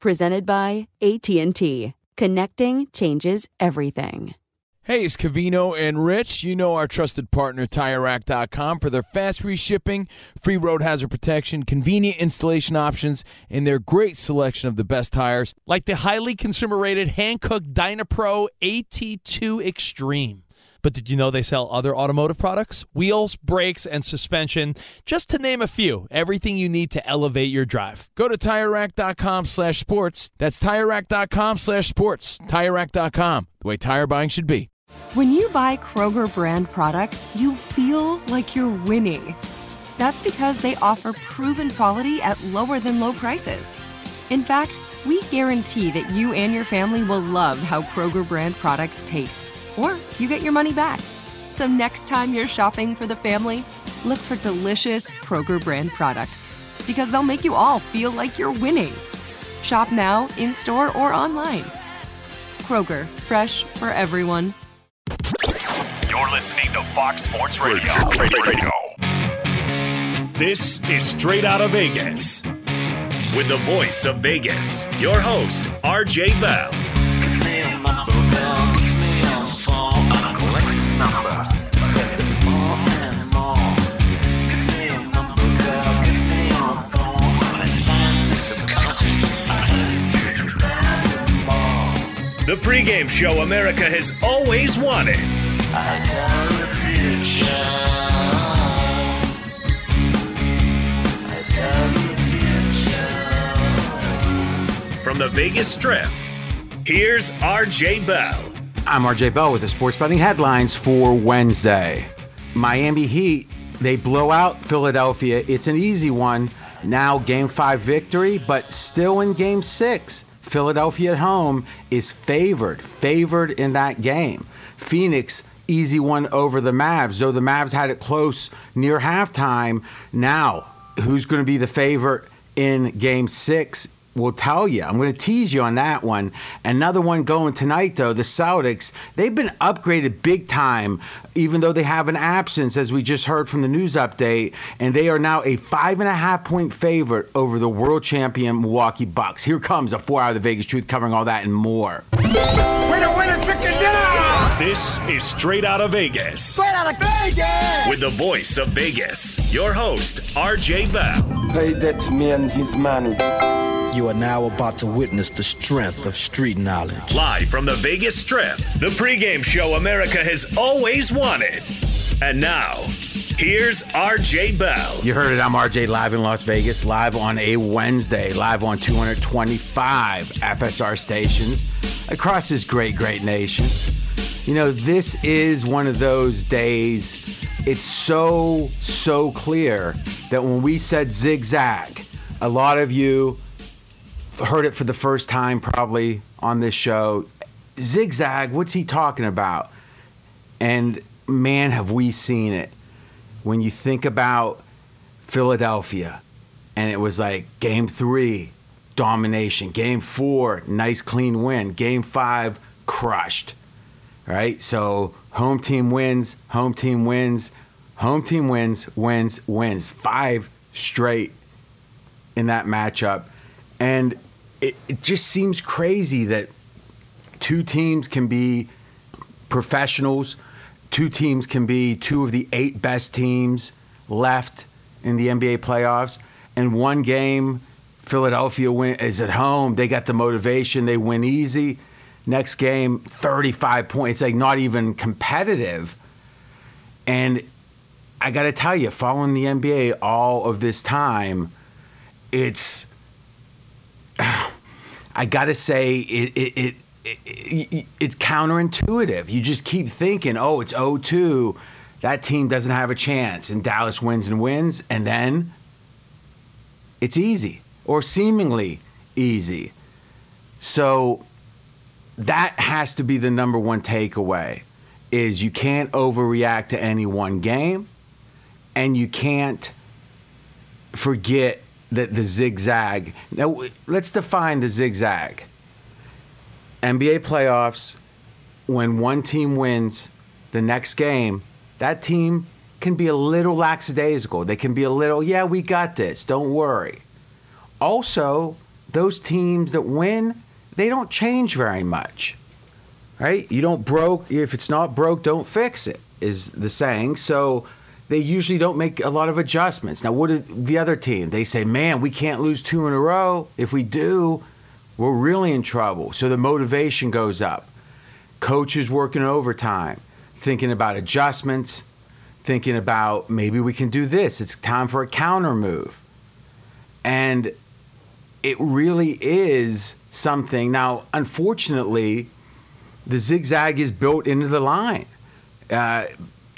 Presented by AT&T. Connecting changes everything. Hey, it's Covino and Rich. You know our trusted partner, TireRack.com, for their fast reshipping, free road hazard protection, convenient installation options, and their great selection of the best tires, like the highly consumer-rated Hankook Dynapro AT2 Extreme. But did you know they sell other automotive products? Wheels, brakes, and suspension, just to name a few. Everything you need to elevate your drive. Go to TireRack.com slash sports. That's TireRack.com slash sports. TireRack.com, the way tire buying should be. When you buy Kroger brand products, you feel like you're winning. That's because they offer proven quality at lower than low prices. In fact, we guarantee that you and your family will love how Kroger brand products taste or you get your money back. So next time you're shopping for the family, look for delicious Kroger brand products because they'll make you all feel like you're winning. Shop now, in store, or online. Kroger, fresh for everyone. You're listening to Fox Sports Radio. Radio. This is Straight Out of Vegas. With the voice of Vegas, your host, RJ Bell. The pregame show America has always wanted. From the Vegas Strip, here's RJ Bell. I'm RJ Bell with the sports betting headlines for Wednesday. Miami Heat, they blow out Philadelphia. It's an easy one. Now, game five victory, but still in game six. Philadelphia at home is favored, favored in that game. Phoenix, easy one over the Mavs, though the Mavs had it close near halftime. Now, who's going to be the favorite in game six? We'll tell you. I'm going to tease you on that one. Another one going tonight, though. The Celtics, they've been upgraded big time, even though they have an absence, as we just heard from the news update. And they are now a five and a half point favorite over the world champion Milwaukee Bucks. Here comes a four hour of the Vegas Truth covering all that and more. Winner, winner, chicken dinner! This is Straight Out of Vegas. Straight out of Vegas! With the voice of Vegas, your host, RJ Bell. Pay that man his money. You are now about to witness the strength of street knowledge. Live from the Vegas Strip, the pregame show America has always wanted. And now, here's RJ Bell. You heard it. I'm RJ live in Las Vegas, live on a Wednesday, live on 225 FSR stations across this great, great nation. You know, this is one of those days. It's so, so clear that when we said zigzag, a lot of you heard it for the first time probably on this show. Zigzag, what's he talking about? And man, have we seen it. When you think about Philadelphia, and it was like game three, domination. Game four, nice clean win. Game five, crushed. Right? So home team wins, home team wins, home team wins, wins, wins. Five straight in that matchup. And it, it just seems crazy that two teams can be professionals, two teams can be two of the eight best teams left in the NBA playoffs, and one game Philadelphia win is at home. They got the motivation. They win easy. Next game, 35 points. Like not even competitive. And I got to tell you, following the NBA all of this time, it's I got to say it it, it it, it's counterintuitive. You just keep thinking, oh, it's 0-2. That team doesn't have a chance, and Dallas wins and wins, and then it's easy or seemingly easy. So that has to be the number one takeaway is you can't overreact to any one game and you can't forget that the zigzag. Now let's define the zigzag. NBA playoffs when one team wins the next game, that team can be a little lackadaisical. They can be a little, yeah, we got this. Don't worry. Also, those teams that win, they don't change very much. Right? You don't broke if it's not broke, don't fix it is the saying. So they usually don't make a lot of adjustments. Now, what did the other team? They say, "Man, we can't lose two in a row. If we do, we're really in trouble." So the motivation goes up. Coaches working overtime, thinking about adjustments, thinking about maybe we can do this. It's time for a counter move. And it really is something. Now, unfortunately, the zigzag is built into the line. Uh,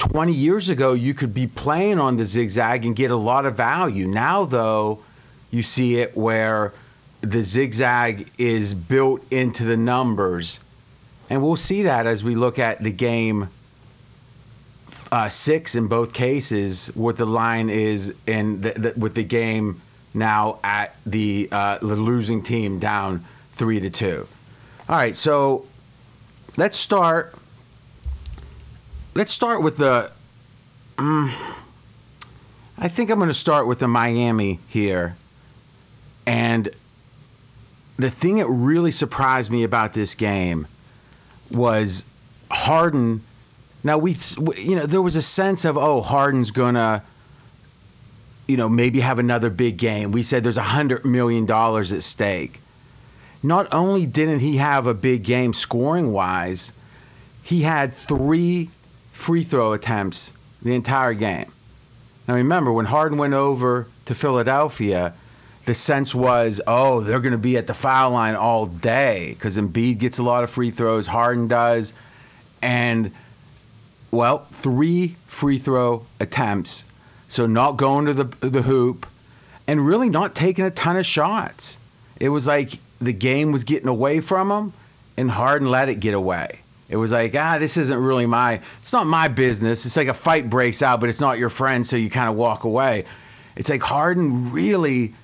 20 years ago, you could be playing on the zigzag and get a lot of value. Now, though, you see it where the zigzag is built into the numbers. And we'll see that as we look at the game uh, six in both cases, what the line is, and with the game now at the, uh, the losing team down three to two. All right, so let's start. Let's start with the. Um, I think I'm going to start with the Miami here, and the thing that really surprised me about this game was Harden. Now we, you know, there was a sense of oh, Harden's gonna you know, maybe have another big game. We said there's a $100 million at stake. Not only didn't he have a big game scoring wise, he had three free throw attempts the entire game. Now remember, when Harden went over to Philadelphia, the sense was, oh, they're going to be at the foul line all day because Embiid gets a lot of free throws, Harden does. And, well, three free throw attempts so not going to the the hoop and really not taking a ton of shots. It was like the game was getting away from him and Harden let it get away. It was like, ah, this isn't really my, it's not my business. It's like a fight breaks out, but it's not your friend, so you kind of walk away. It's like Harden really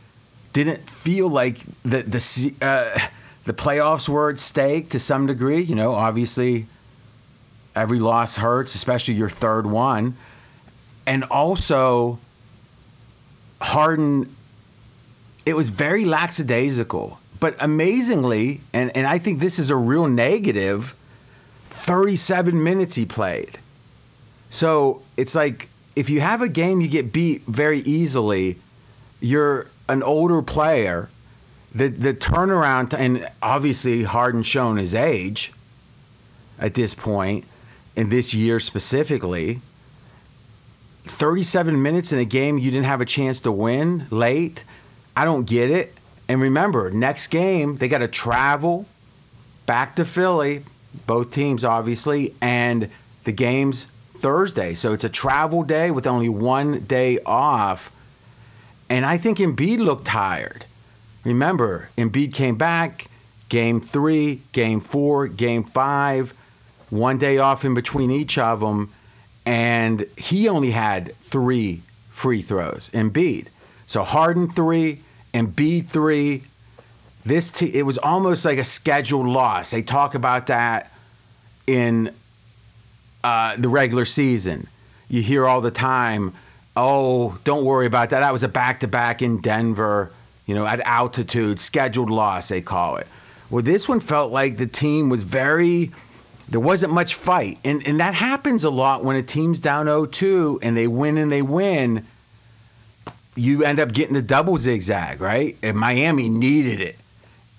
didn't feel like the the uh, the playoffs were at stake to some degree. You know, obviously, every loss hurts, especially your third one and also Harden. It was very lackadaisical, but amazingly, and, and I think this is a real negative. 37 minutes he played. So it's like if you have a game you get beat very easily, you're an older player. The the turnaround and obviously Harden shown his age at this point in this year specifically. 37 minutes in a game you didn't have a chance to win late. I don't get it. And remember, next game, they got to travel back to Philly, both teams obviously, and the game's Thursday. So it's a travel day with only one day off. And I think Embiid looked tired. Remember, Embiid came back, game three, game four, game five, one day off in between each of them and he only had three free throws. Embiid, so Harden three, Embiid three. This t- it was almost like a scheduled loss. They talk about that in uh, the regular season. You hear all the time, "Oh, don't worry about that. That was a back-to-back in Denver." You know, at altitude, scheduled loss they call it. Well, this one felt like the team was very there wasn't much fight. And, and that happens a lot when a team's down 0 2 and they win and they win. you end up getting the double zigzag, right? And Miami needed it.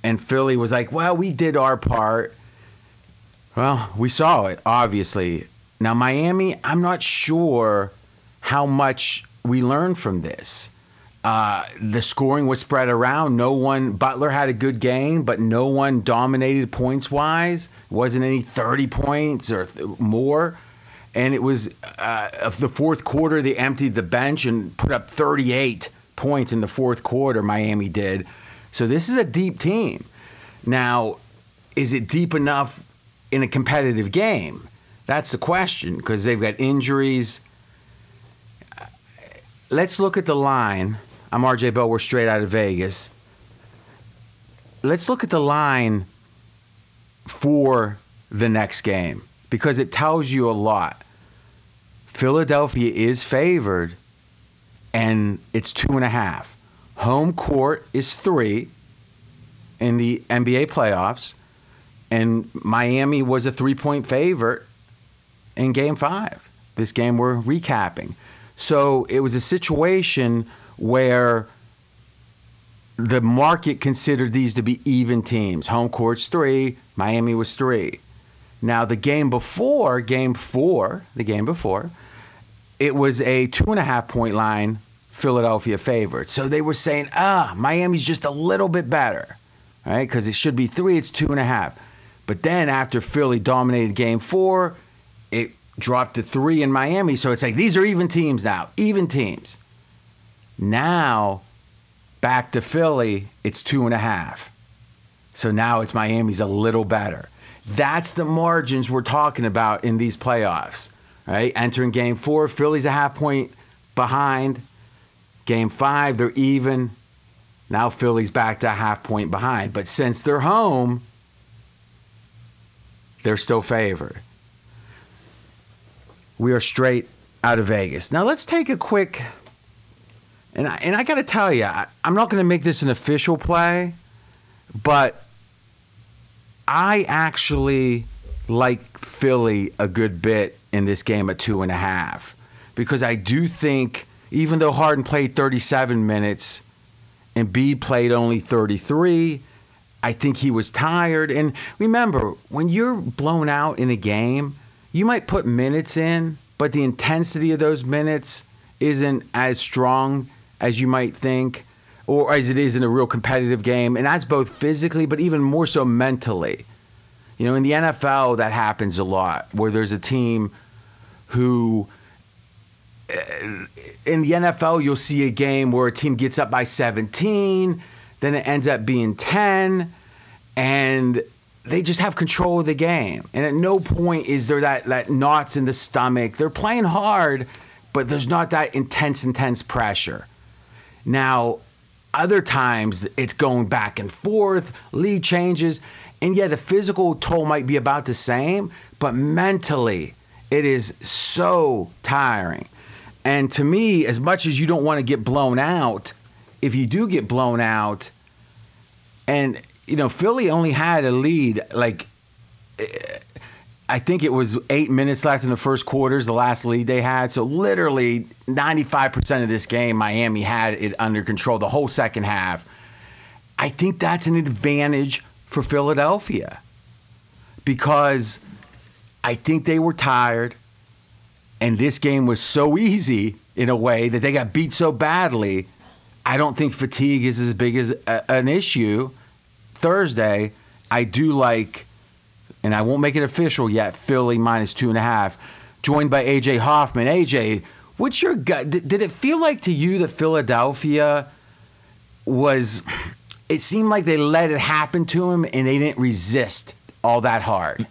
And Philly was like, well, we did our part. Well, we saw it, obviously. Now, Miami, I'm not sure how much we learned from this. Uh, the scoring was spread around. No one, Butler had a good game, but no one dominated points wise. Wasn't any 30 points or th- more. And it was uh, of the fourth quarter, they emptied the bench and put up 38 points in the fourth quarter. Miami did. So this is a deep team. Now, is it deep enough in a competitive game? That's the question because they've got injuries. Let's look at the line. I'm RJ Bell. We're straight out of Vegas. Let's look at the line for the next game because it tells you a lot. Philadelphia is favored, and it's two and a half. Home court is three in the NBA playoffs, and Miami was a three point favorite in game five. This game we're recapping. So it was a situation where the market considered these to be even teams. Home court's three, Miami was three. Now, the game before, game four, the game before, it was a two and a half point line, Philadelphia favored. So they were saying, ah, Miami's just a little bit better, right? Because it should be three, it's two and a half. But then after Philly dominated game four, it dropped to three in Miami. So it's like these are even teams now, even teams. Now, back to Philly, it's two and a half. So now it's Miami's a little better. That's the margins we're talking about in these playoffs, right? Entering game four, Philly's a half point behind. Game five, they're even. Now Philly's back to a half point behind. But since they're home, they're still favored. We are straight out of Vegas. Now let's take a quick and I, and I got to tell you, I, I'm not going to make this an official play, but I actually like Philly a good bit in this game at two and a half because I do think even though Harden played 37 minutes and Embiid played only 33, I think he was tired. And remember, when you're blown out in a game, you might put minutes in, but the intensity of those minutes isn't as strong as you might think, or as it is in a real competitive game. And that's both physically, but even more so mentally. You know, in the NFL, that happens a lot where there's a team who. In the NFL, you'll see a game where a team gets up by 17, then it ends up being 10, and they just have control of the game. And at no point is there that, that knots in the stomach. They're playing hard, but there's not that intense, intense pressure. Now, other times it's going back and forth, lead changes, and yeah, the physical toll might be about the same, but mentally it is so tiring. And to me, as much as you don't want to get blown out, if you do get blown out, and you know, Philly only had a lead like eh, I think it was eight minutes left in the first quarters, the last lead they had. So literally 95% of this game, Miami had it under control the whole second half. I think that's an advantage for Philadelphia because I think they were tired and this game was so easy in a way that they got beat so badly. I don't think fatigue is as big as a, an issue Thursday. I do like and I won't make it official yet. Philly minus two and a half, joined by AJ Hoffman. AJ, what's your gut? Did, did it feel like to you that Philadelphia was? It seemed like they let it happen to him, and they didn't resist all that hard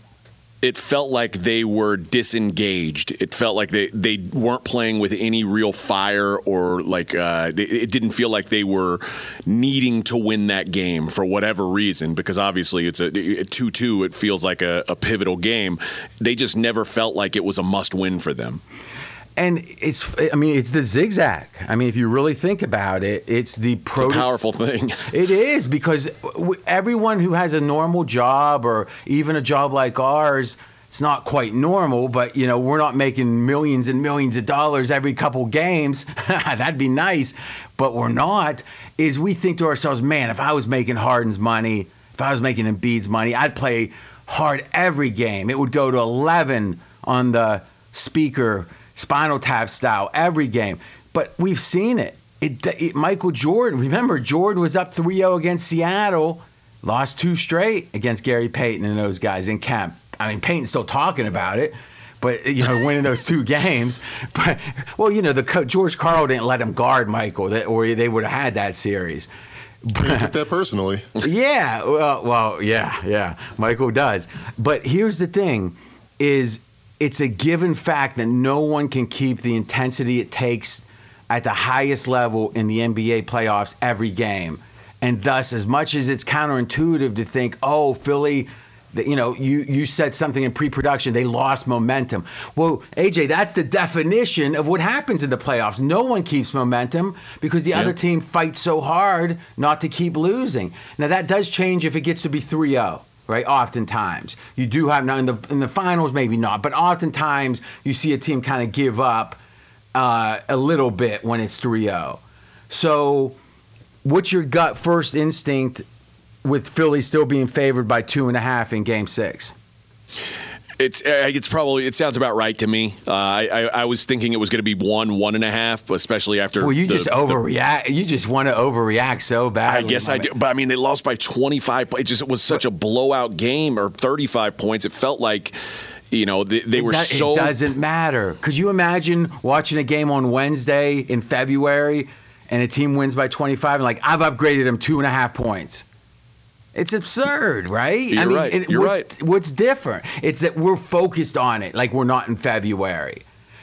it felt like they were disengaged. It felt like they, they weren't playing with any real fire or like uh, it didn't feel like they were needing to win that game for whatever reason because obviously it's a 2 2. It feels like a, a pivotal game. They just never felt like it was a must win for them and it's i mean it's the zigzag i mean if you really think about it it's the pro- it's powerful thing it is because everyone who has a normal job or even a job like ours it's not quite normal, but you know we're not making millions and millions of dollars every couple games. That'd be nice, but we're not. Is we think to ourselves, man, if I was making Harden's money, if I was making Embiid's money, I'd play hard every game. It would go to 11 on the speaker, Spinal Tap style every game. But we've seen it. It, it, Michael Jordan, remember, Jordan was up 3 0 against Seattle, lost two straight against Gary Payton and those guys in camp. I mean, Payton's still talking about it, but you know, winning those two games. But well, you know, the George Karl didn't let him guard Michael, or they would have had that series. But, took that personally. yeah, well, well, yeah, yeah. Michael does. But here's the thing: is it's a given fact that no one can keep the intensity it takes at the highest level in the NBA playoffs every game. And thus, as much as it's counterintuitive to think, oh, Philly you know, you, you said something in pre-production, they lost momentum. Well, AJ, that's the definition of what happens in the playoffs. No one keeps momentum because the yeah. other team fights so hard not to keep losing. Now that does change if it gets to be 3-0 right? Oftentimes, you do have now in the in the finals, maybe not, but oftentimes you see a team kind of give up uh, a little bit when it's 3-0. So, what's your gut first instinct with Philly still being favored by two and a half in Game Six. It's uh, it's probably it sounds about right to me. Uh, I, I, I was thinking it was going to be one one and a half, especially after. Well, you the, just overreact. The, you just want to overreact so bad. I guess I do, but I mean they lost by twenty five. It just it was such a blowout game, or thirty five points. It felt like. You know, they, they were so. It doesn't matter. Could you imagine watching a game on Wednesday in February and a team wins by 25 and like, I've upgraded them two and a half points? It's absurd, right? You're I mean, right. It, You're what's, right. What's different? It's that we're focused on it, like we're not in February.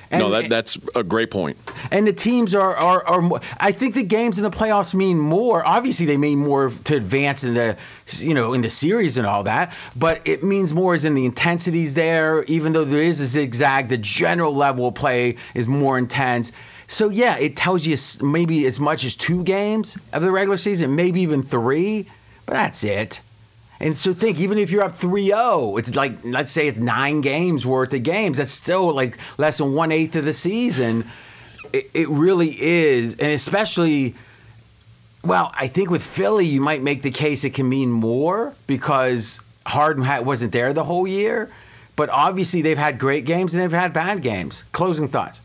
And, no, that, that's a great point. And the teams are, are, are more, I think the games in the playoffs mean more. Obviously, they mean more to advance in the, you know, in the series and all that. But it means more as in the intensities there. Even though there is a zigzag, the general level of play is more intense. So yeah, it tells you maybe as much as two games of the regular season, maybe even three. But that's it. And so think, even if you're up 3-0, it's like let's say it's nine games worth of games. That's still like less than one eighth of the season. It, it really is, and especially. Well, I think with Philly, you might make the case it can mean more because Harden wasn't there the whole year. But obviously, they've had great games and they've had bad games. Closing thoughts.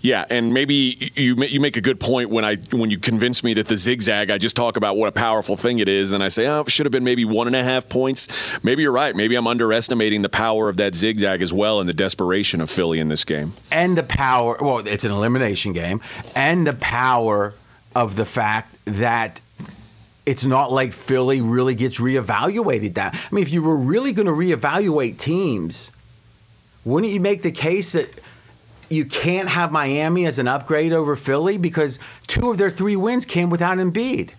Yeah, and maybe you you make a good point when I when you convince me that the zigzag. I just talk about what a powerful thing it is, and I say, oh, it should have been maybe one and a half points. Maybe you're right. Maybe I'm underestimating the power of that zigzag as well, and the desperation of Philly in this game. And the power. Well, it's an elimination game, and the power of the fact that it's not like Philly really gets reevaluated. That I mean, if you were really going to reevaluate teams, wouldn't you make the case that? You can't have Miami as an upgrade over Philly because two of their three wins came without Embiid.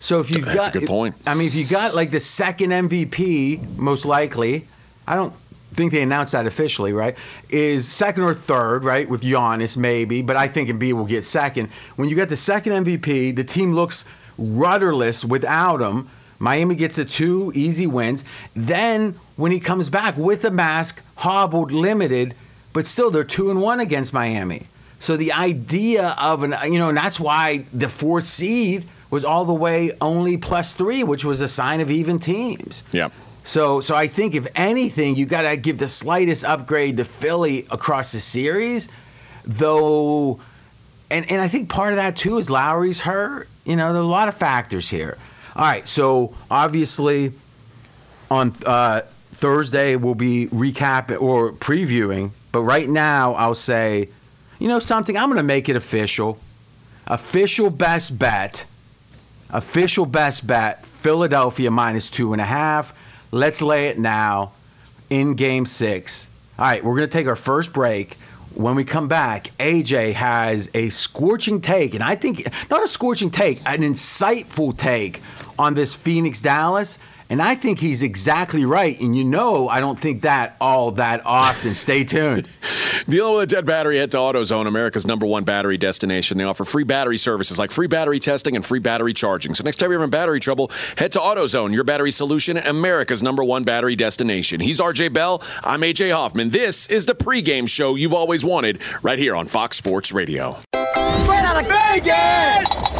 So if you've That's got, a good point. I mean, if you got like the second MVP, most likely, I don't think they announced that officially, right? Is second or third, right? With Giannis maybe, but I think Embiid will get second. When you get the second MVP, the team looks rudderless without him. Miami gets the two easy wins. Then when he comes back with a mask, hobbled, limited, but still they're two and one against Miami. So the idea of an you know, and that's why the fourth seed was all the way only plus three, which was a sign of even teams. Yeah. So so I think if anything, you got to give the slightest upgrade to Philly across the series, though. And, and I think part of that too is Lowry's hurt. You know, there are a lot of factors here. All right, so obviously on uh, Thursday we'll be recapping or previewing but right now, I'll say, you know something? I'm going to make it official. Official best bet. Official best bet. Philadelphia minus two and a half. Let's lay it now in game six. All right, we're going to take our first break. When we come back, AJ has a scorching take, and I think not a scorching take, an insightful take on this Phoenix Dallas. And I think he's exactly right. And you know, I don't think that all that often. Stay tuned. Dealing with a dead battery, head to AutoZone, America's number one battery destination. They offer free battery services like free battery testing and free battery charging. So next time you're in battery trouble, head to AutoZone, your battery solution, America's number one battery destination. He's RJ Bell. I'm AJ Hoffman. This is the pregame show you've always wanted right here on Fox Sports Radio. Straight out of Vegas!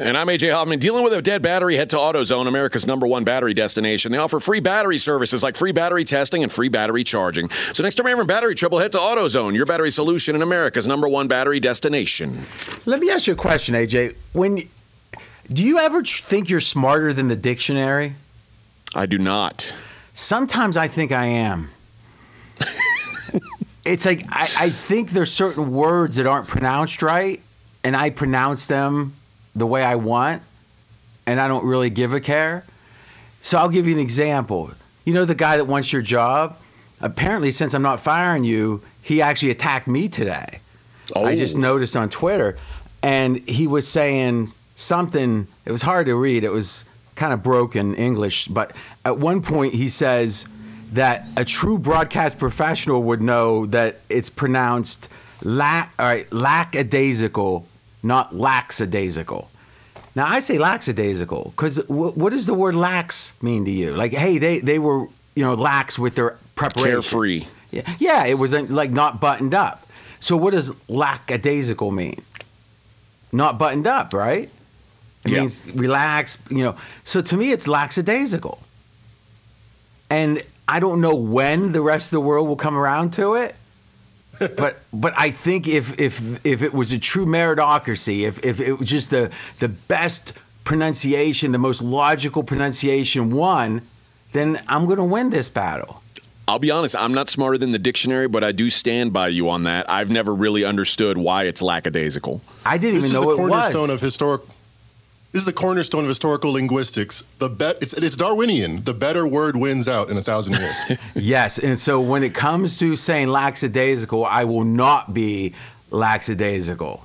And I'm AJ Hoffman. Dealing with a dead battery, head to AutoZone, America's number one battery destination. They offer free battery services like free battery testing and free battery charging. So next time you're in battery trouble, head to AutoZone, your battery solution in America's number one battery destination. Let me ask you a question, AJ. When do you ever think you're smarter than the dictionary? I do not. Sometimes I think I am. it's like I, I think there's certain words that aren't pronounced right, and I pronounce them the way I want, and I don't really give a care. So I'll give you an example. You know the guy that wants your job? Apparently, since I'm not firing you, he actually attacked me today. Oh. I just Oh. noticed on Twitter, and he was saying something. It was hard to read. It was kind of broken English, but at one point he says that a true broadcast professional would know that it's pronounced la- all right, lackadaisical, not lackadaisical. Now I say lackadaisical because w- what does the word lax mean to you? Like, hey, they they were you know lax with their preparation. Carefree. Yeah, yeah, it was like not buttoned up. So what does lackadaisical mean? Not buttoned up, right? It Yeah. means relax, you know. So to me, it's lackadaisical. And I don't know when the rest of the world will come around to it. But but I think if if if it was a true meritocracy, if if it was just the the best pronunciation, the most logical pronunciation won, then I'm going to win this battle. I'll be honest, I'm not smarter than the dictionary, but I do stand by you on that. I've never really understood why it's lackadaisical. I didn't this even is know the it cornerstone of historic. This is the cornerstone of historical linguistics. The bet it's, it's Darwinian. The better word wins out in a thousand years. yes, and so when it comes to saying lackadaisical, I will not be lackadaisical.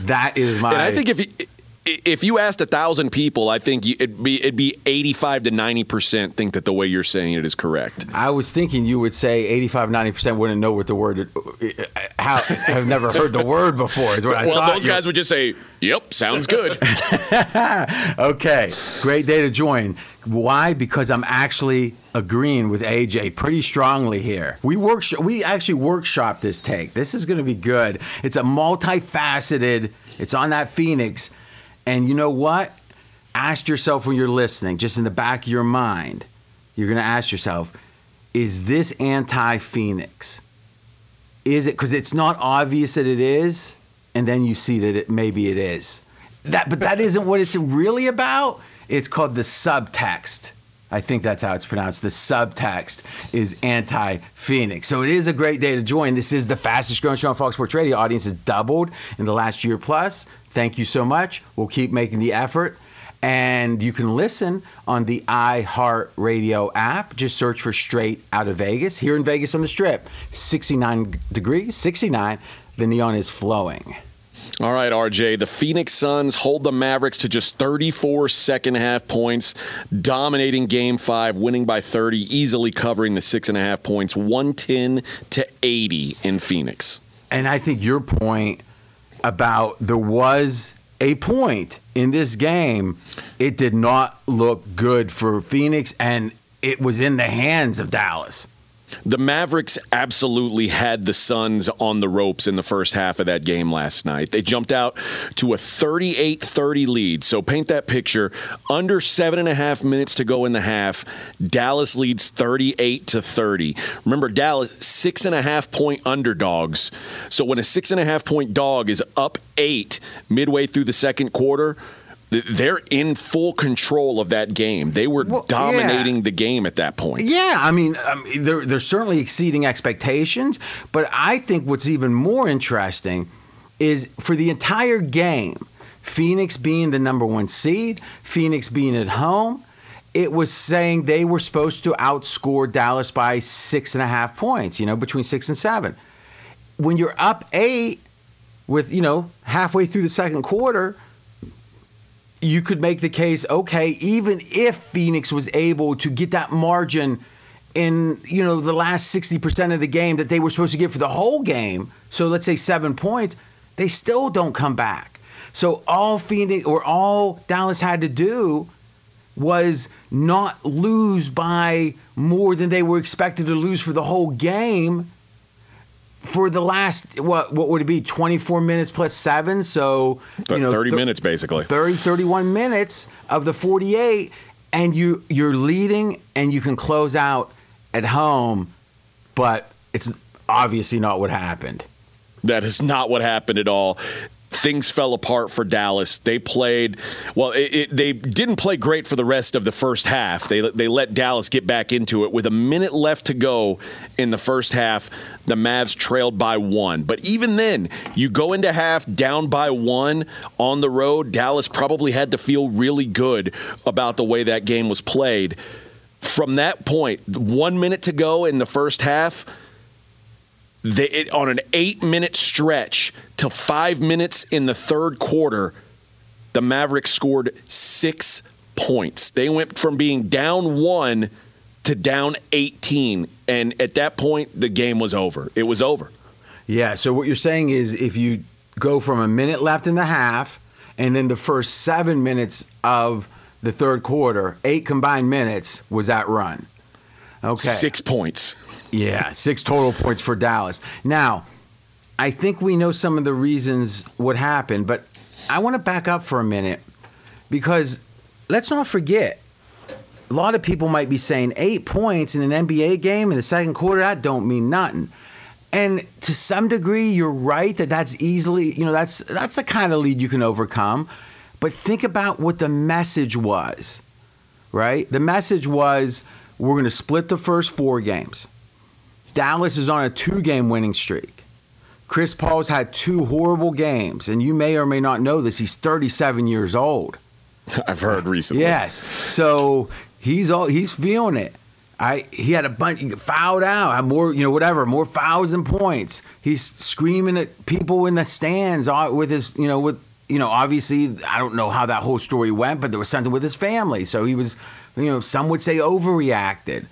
That is my. And I think if you, if you asked a thousand people, I think you, it'd be it'd be 85 to 90 percent think that the way you're saying it is correct. I was thinking you would say 85, 90 percent wouldn't know what the word. Uh, how have never heard the word before. Is what I well, those guys would just say, "Yep, sounds good." okay, great day to join. Why? Because I'm actually agreeing with AJ pretty strongly here. We work, we actually workshop this take. This is going to be good. It's a multifaceted. It's on that Phoenix, and you know what? Ask yourself when you're listening, just in the back of your mind, you're going to ask yourself, is this anti-Phoenix? Is it because it's not obvious that it is, and then you see that it maybe it is. That, but that isn't what it's really about. It's called the subtext. I think that's how it's pronounced. The subtext is anti-Phoenix. So it is a great day to join. This is the fastest growing show on Fox Sports Radio. Audience has doubled in the last year plus. Thank you so much. We'll keep making the effort. And you can listen on the iHeartRadio app. Just search for Straight Out of Vegas. Here in Vegas on the Strip, 69 degrees, 69. The neon is flowing. All right, RJ. The Phoenix Suns hold the Mavericks to just 34 second half points, dominating game five, winning by 30, easily covering the six and a half points, 110 to 80 in Phoenix. And I think your point about there was a point in this game, it did not look good for Phoenix, and it was in the hands of Dallas. The Mavericks absolutely had the Suns on the ropes in the first half of that game last night. They jumped out to a 38 30 lead. So paint that picture. Under seven and a half minutes to go in the half, Dallas leads 38 to 30. Remember, Dallas, six and a half point underdogs. So when a six and a half point dog is up eight midway through the second quarter, they're in full control of that game. They were dominating the game at that point. Yeah, I mean, um, they're, they're certainly exceeding expectations, but I think what's even more interesting is for the entire game, Phoenix being the number one seed, Phoenix being at home, it was saying they were supposed to outscore Dallas by six and a half points, you know, between six and seven. When you're up eight with, you know, halfway through the second quarter, you could make the case, okay, even if Phoenix was able to get that margin in, you know, the last 60% of the game that they were supposed to get for the whole game, so let's say seven points, they still don't come back. So all Phoenix or all Dallas had to do was not lose by more than they were expected to lose for the whole game for the last what what would it be 24 minutes plus 7 so you know 30 minutes basically. 30 31 minutes of the 48 and you you're leading and you can close out at home but it's obviously not what happened. That is not what happened at all. Things fell apart for Dallas. They played well. It, it, they didn't play great for the rest of the first half. They they let Dallas get back into it with a minute left to go in the first half. The Mavs trailed by one, but even then, you go into half down by one on the road. Dallas probably had to feel really good about the way that game was played. From that point, one minute to go in the first half they, it, on an eight minute stretch to five minutes in the third quarter, the Mavericks scored six points. They went from being down one to down 18. And at that point, the game was over. It was over. Yeah. So what you're saying is if you go from a minute left in the half and then the first seven minutes of the third quarter, eight combined minutes was that run. Okay. Six points. Yeah, six total points for Dallas. Now, I think we know some of the reasons what happened, but I want to back up for a minute because let's not forget. A lot of people might be saying eight points in an NBA game in the second quarter, that don't mean nothing. And to some degree, you're right that that's easily, you know, that's that's the kind of lead you can overcome. But think about what the message was, right? The message was we're going to split the first four games. Dallas is on a two game winning streak. Chris Paul's had two horrible games, and you may or may not know this. He's 37 years old. I've heard recently. Yes. So he's all he's feeling it. I he had a bunch he fouled out, had more you know whatever, more fouls than points. He's screaming at people in the stands uh, with his you know with you know obviously I don't know how that whole story went, but there was something with his family, so he was you know some would say overreacted.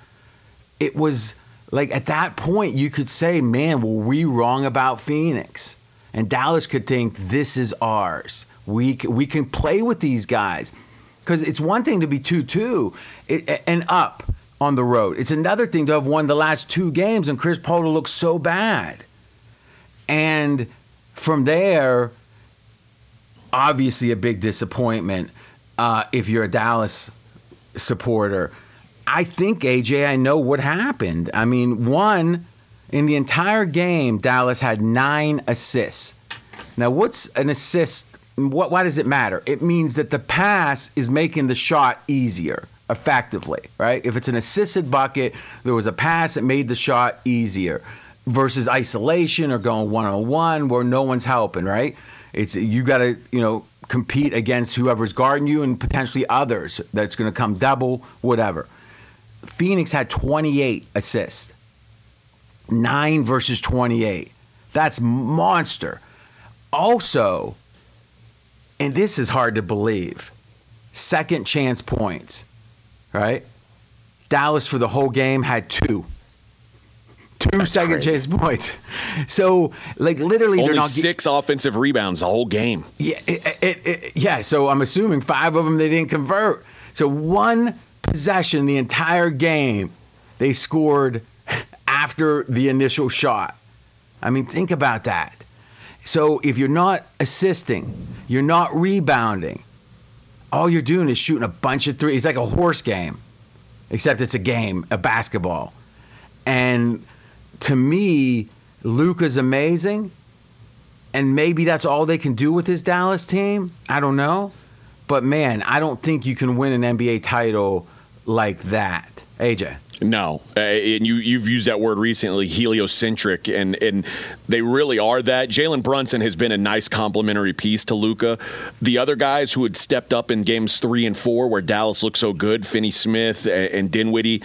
It was like at that point you could say, man, were we wrong about Phoenix? And Dallas could think this is ours. We we can play with these guys because it's one thing to be two two and up on the road. It's another thing to have won the last two games and Chris Paul to look so bad. And from there, obviously a big disappointment uh, if you're a Dallas supporter. I think AJ, I know what happened. I mean, one in the entire game, Dallas had nine assists. Now, what's an assist? What, why does it matter? It means that the pass is making the shot easier, effectively, right? If it's an assisted bucket, there was a pass that made the shot easier versus isolation or going one on one where no one's helping, right? It's you got to you know compete against whoever's guarding you and potentially others that's going to come double, whatever. Phoenix had 28 assists, nine versus 28. That's monster. Also, and this is hard to believe, second chance points, right? Dallas for the whole game had two. Two That's second crazy. chance points. So, like, literally, Only they're not. six offensive rebounds the whole game. yeah, it, it, it, yeah. So I'm assuming five of them they didn't convert. So one possession the entire game, they scored after the initial shot. I mean, think about that. So if you're not assisting, you're not rebounding, all you're doing is shooting a bunch of threes. It's like a horse game, except it's a game, a basketball. And to me, Luka's amazing and maybe that's all they can do with this Dallas team. I don't know. But man, I don't think you can win an NBA title like that. AJ. No, uh, and you you've used that word recently, heliocentric, and and they really are that. Jalen Brunson has been a nice complementary piece to Luka. The other guys who had stepped up in games three and four, where Dallas looked so good, Finney Smith and Dinwiddie.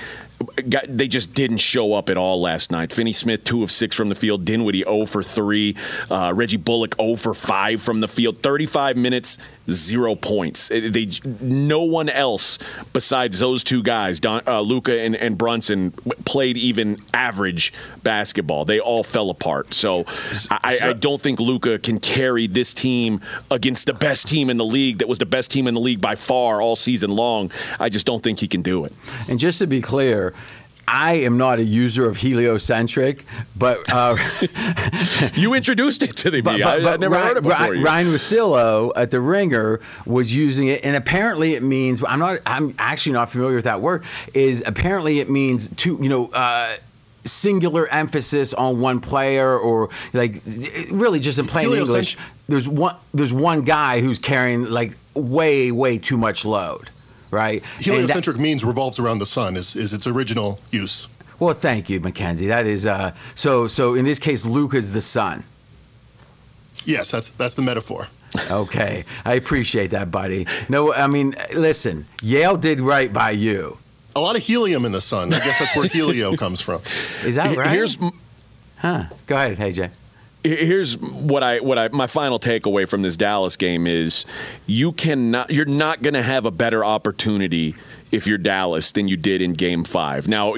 Got, they just didn't show up at all last night. Finney Smith, two of six from the field. Dinwiddie, 0 for 3. Uh, Reggie Bullock, 0 for 5 from the field. 35 minutes, zero points. They, no one else besides those two guys, Don, uh, Luka and, and Brunson, played even average basketball. They all fell apart. So I, I don't think Luka can carry this team against the best team in the league that was the best team in the league by far all season long. I just don't think he can do it. And just to be clear, I am not a user of heliocentric, but uh, you introduced it to me. I, I never Ryan, heard it before. Ryan, you. Ryen Russillo at the Ringer was using it, and apparently it means I'm not. I'm actually not familiar with that word. Is apparently it means to you know. Uh, singular emphasis on one player or like really just in plain english there's one there's one guy who's carrying like way way too much load right And that- Heliocentric means revolves around the sun is, is its original use. well thank you mackenzie that is uh so so in this case luke is the sun Yes, that's that's the metaphor. Okay, I appreciate that, buddy. No, I mean, listen, Yale did right by you. A lot of helium in the sun. I guess that's where helio comes from. Is that right? Here's huh? Go ahead, AJ. Here's what I what I my final takeaway from this Dallas game is you cannot you're not going to have a better opportunity if you're Dallas than you did in game 5. Now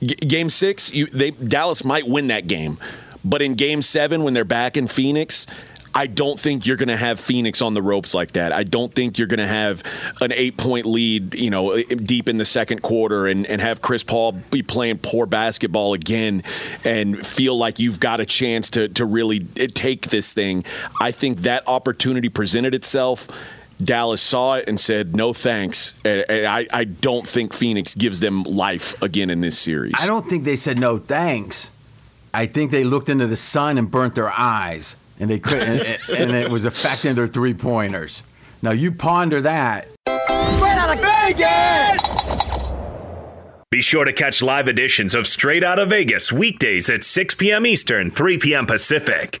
game 6 you they Dallas might win that game. But in game 7 when they're back in Phoenix I don't think you're going to have Phoenix on the ropes like that. I don't think you're going to have an eight point lead, you know, deep in the second quarter and, and have Chris Paul be playing poor basketball again and feel like you've got a chance to, to really eh, take this thing. I think that opportunity presented itself. Dallas saw it and said, no thanks. And I, I don't think Phoenix gives them life again in this series. I don't think they said no thanks. I think they looked into the sun and burnt their eyes, and they couldn't, and, and it was affecting their three pointers. Now you ponder that. Straight out of Vegas! Be sure to catch live editions of Straight Out of Vegas weekdays at 6 p.m. Eastern, 3 p.m. Pacific.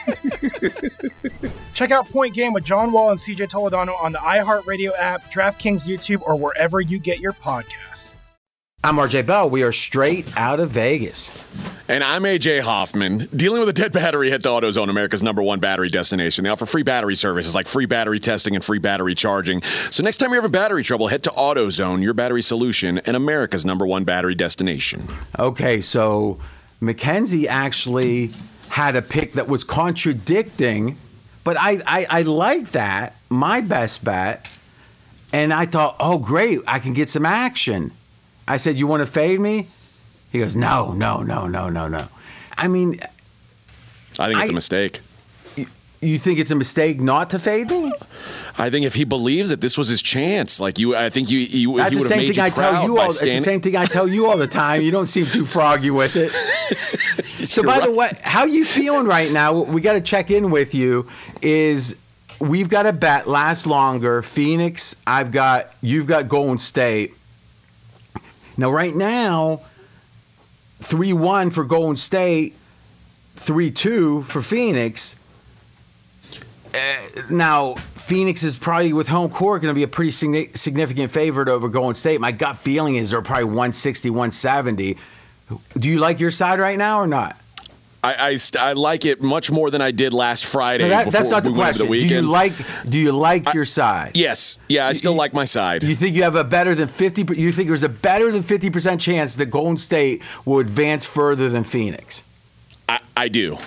Check out Point Game with John Wall and CJ Toledano on the iHeartRadio app, DraftKings YouTube, or wherever you get your podcasts. I'm RJ Bell. We are straight out of Vegas. And I'm AJ Hoffman, dealing with a dead battery. Head to AutoZone, America's number one battery destination. They offer free battery services like free battery testing and free battery charging. So next time you're having battery trouble, head to AutoZone, your battery solution, and America's number one battery destination. Okay, so Mackenzie actually had a pick that was contradicting, but I, I, I like that. My best bet. And I thought, oh, great, I can get some action. I said, you want to fade me? He goes, no, no, no, no, no, no. I mean, I think it's a I- mistake. You think it's a mistake not to fade me? I think if he believes that this was his chance, like you, I think you, you That's he the would have same made thing you I tell proud you by all. It's the same thing I tell you all the time. You don't seem too froggy with it. so, by the way, how you feeling right now? We got to check in with you. Is we've got a bet last longer. Phoenix, I've got you've got Golden State. Now, right now, three one for Golden State, three two for Phoenix. Uh, now, Phoenix is probably with home court going to be a pretty signi- significant favorite over Golden State. My gut feeling is they're probably 160, 170. Do you like your side right now or not? I, I, I like it much more than I did last Friday No, that- before that's not the we question. the do you like Do you like your side? yes, yeah, I still like my side. You think you have a better than 50 you think there's a better than 50% chance that Golden State will advance further than Phoenix? I, I do.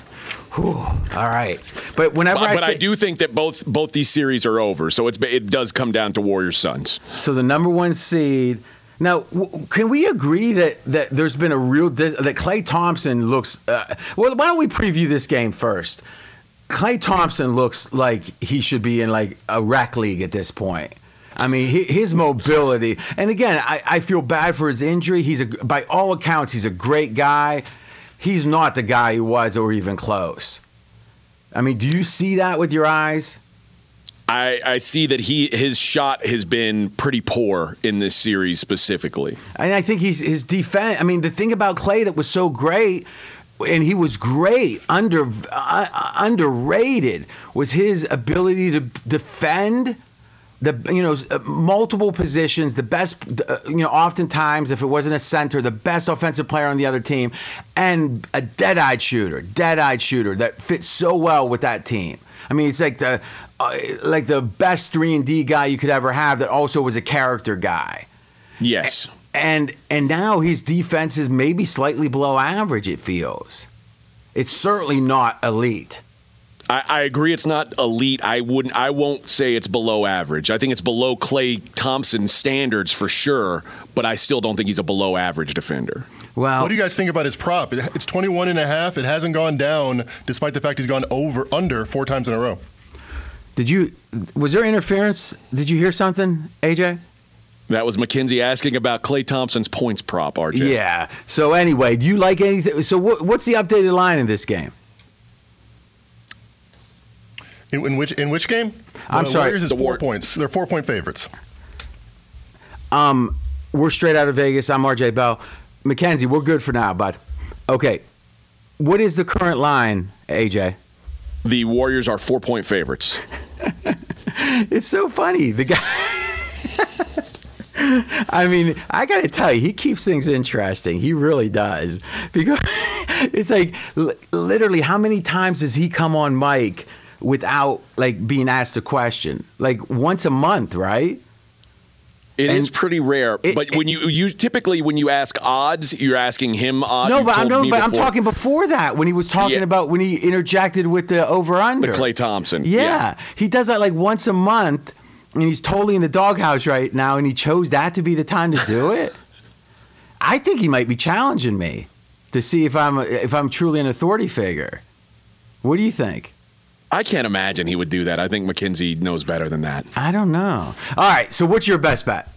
All right. But whenever But, I but say, I do think that both both these series are over, so it's it does come down to Warriors Suns. So the number one seed. Now, w- can we agree that, that there's been a real dis- that Klay Thompson looks? Uh, well, why don't we preview this game first? Klay Thompson looks like he should be in like a rec league at this point. I mean, his mobility, and again, I, I feel bad for his injury. He's a, by all accounts, he's a great guy. He's not the guy he was, or even close. I mean, do you see that with your eyes? I, I see that he his shot has been pretty poor in this series specifically. And I think he's his defense. I mean, the thing about Klay that was so great, and he was great, under uh, underrated, was his ability to defend the you know uh, multiple positions. The best, uh, you know, oftentimes if it wasn't a center, the best offensive player on the other team, and a dead-eyed shooter, dead-eyed shooter that fits so well with that team. I mean, it's like the uh, like the best three and D guy you could ever have that also was a character guy. Yes. And and now his defense is maybe slightly below average. It feels. It's certainly not elite. I, I agree. It's not elite. I wouldn't. I won't say it's below average. I think it's below Klay Thompson standards for sure. But I still don't think he's a below average defender. Well, what do you guys think about his prop? It's 21 and a half. It hasn't gone down despite the fact he's gone over under four times in a row. Did you? Was there interference? Did you hear something, AJ? That was McKenzie asking about Klay Thompson's points prop. RJ. Yeah. So anyway, do you like anything? So what, what's the updated line in this game? In, in which in which game? I'm the sorry. Warriors is The four War- points. They're four point favorites. Um, we're straight out of Vegas. I'm RJ Bell. Mackenzie, we're good for now, bud. Okay. What is the current line, AJ? The Warriors are four point favorites. it's so funny. The guy. I mean, I got to tell you, he keeps things interesting. He really does. Because it's like li- literally, how many times does he come on mic without like being asked a question? Like once a month, right? It is pretty rare, but when you you typically when you ask odds, you're asking him odds. no, You've but, I'm, no, but I'm talking before that when he was talking Yeah. about when he interjected with the over under. the Klay Thompson. Yeah. he does that like once a month, and he's totally in the doghouse right now, and he chose that to be the time to do it. I think he might be challenging me to see if I'm if I'm truly an authority figure. What do you think? I can't imagine he would do that. I think McKenzie knows better than that. I don't know. All right, so what's your best bet?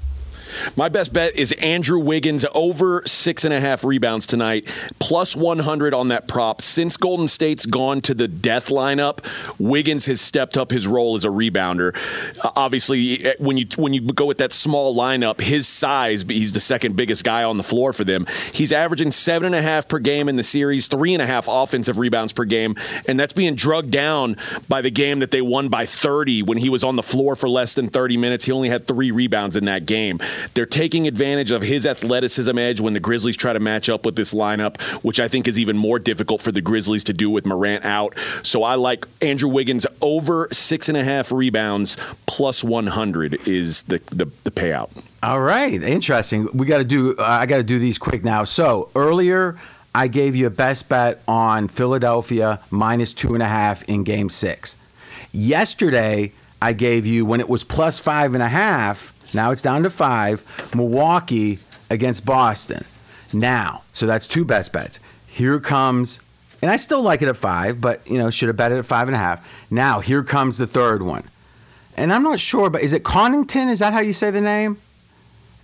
My best bet is Andrew Wiggins over six and a half rebounds tonight, plus 100 on that prop. Since Golden State's gone to the death lineup, Wiggins has stepped up his role as a rebounder. Uh, obviously, eh, when you when you go with that small lineup, his size, he's the second biggest guy on the floor for them. He's averaging seven and a half per game in the series, three and a half offensive rebounds per game, and that's being drugged down by the game that they won by 30 when he was on the floor for less than 30 minutes. He only had three rebounds in that game. They're taking advantage of his athleticism edge when the Grizzlies try to match up with this lineup, which I think is even more difficult for the Grizzlies to do with Morant out. So I like Andrew Wiggins over six and a half rebounds plus 100 is the, the, the payout. All right, interesting. We got to do. Uh, I got to do these quick now. So earlier, I gave you a best bet on Philadelphia minus two and a half in Game Six. Yesterday, I gave you when it was plus five and a half. Now it's down to five. Milwaukee against Boston. Now, so that's two best bets. Here comes, and I still like it at five, but you know should have bet it at five and a half. Now here comes the third one, and I'm not sure, but is it Connington? Is that how you say the name?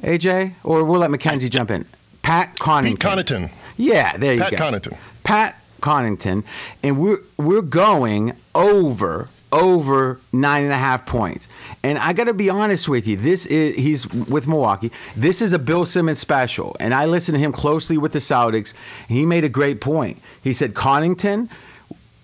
AJ, or we'll let Mackenzie jump in. Pat Connington. Pete Connaughton. Yeah, there you go. Pat go. Connaughton. Pat Connington, and we're we're going over over nine and a half points. And I got to be honest with you, this is he's with Milwaukee. This is a Bill Simmons special, and I listened to him closely with the Celtics. He made a great point. He said Connington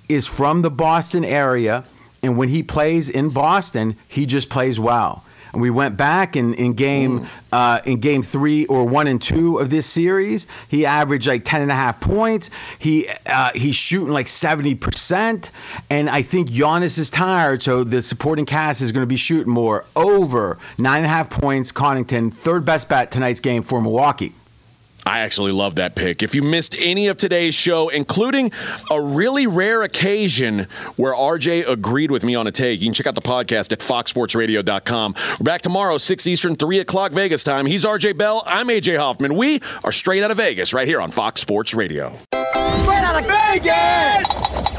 is from the Boston area, and when he plays in Boston, he just plays well. And we went back in, in game uh, in game three or one and two of this series. He averaged like ten and a half points. He uh, he's shooting like seventy percent, and I think Giannis is tired, so the supporting cast is going to be shooting more. Over nine and a half points. Connington, third best bet tonight's game for Milwaukee. I actually love that pick. If you missed any of today's show, including a really rare occasion where RJ agreed with me on a take, you can check out the podcast at foxsportsradio.com. We're back tomorrow, 6 Eastern, 3 o'clock Vegas time. He's RJ Bell. I'm AJ Hoffman. We are straight out of Vegas right here on Fox Sports Radio. Straight out of Vegas!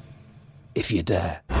if you dare.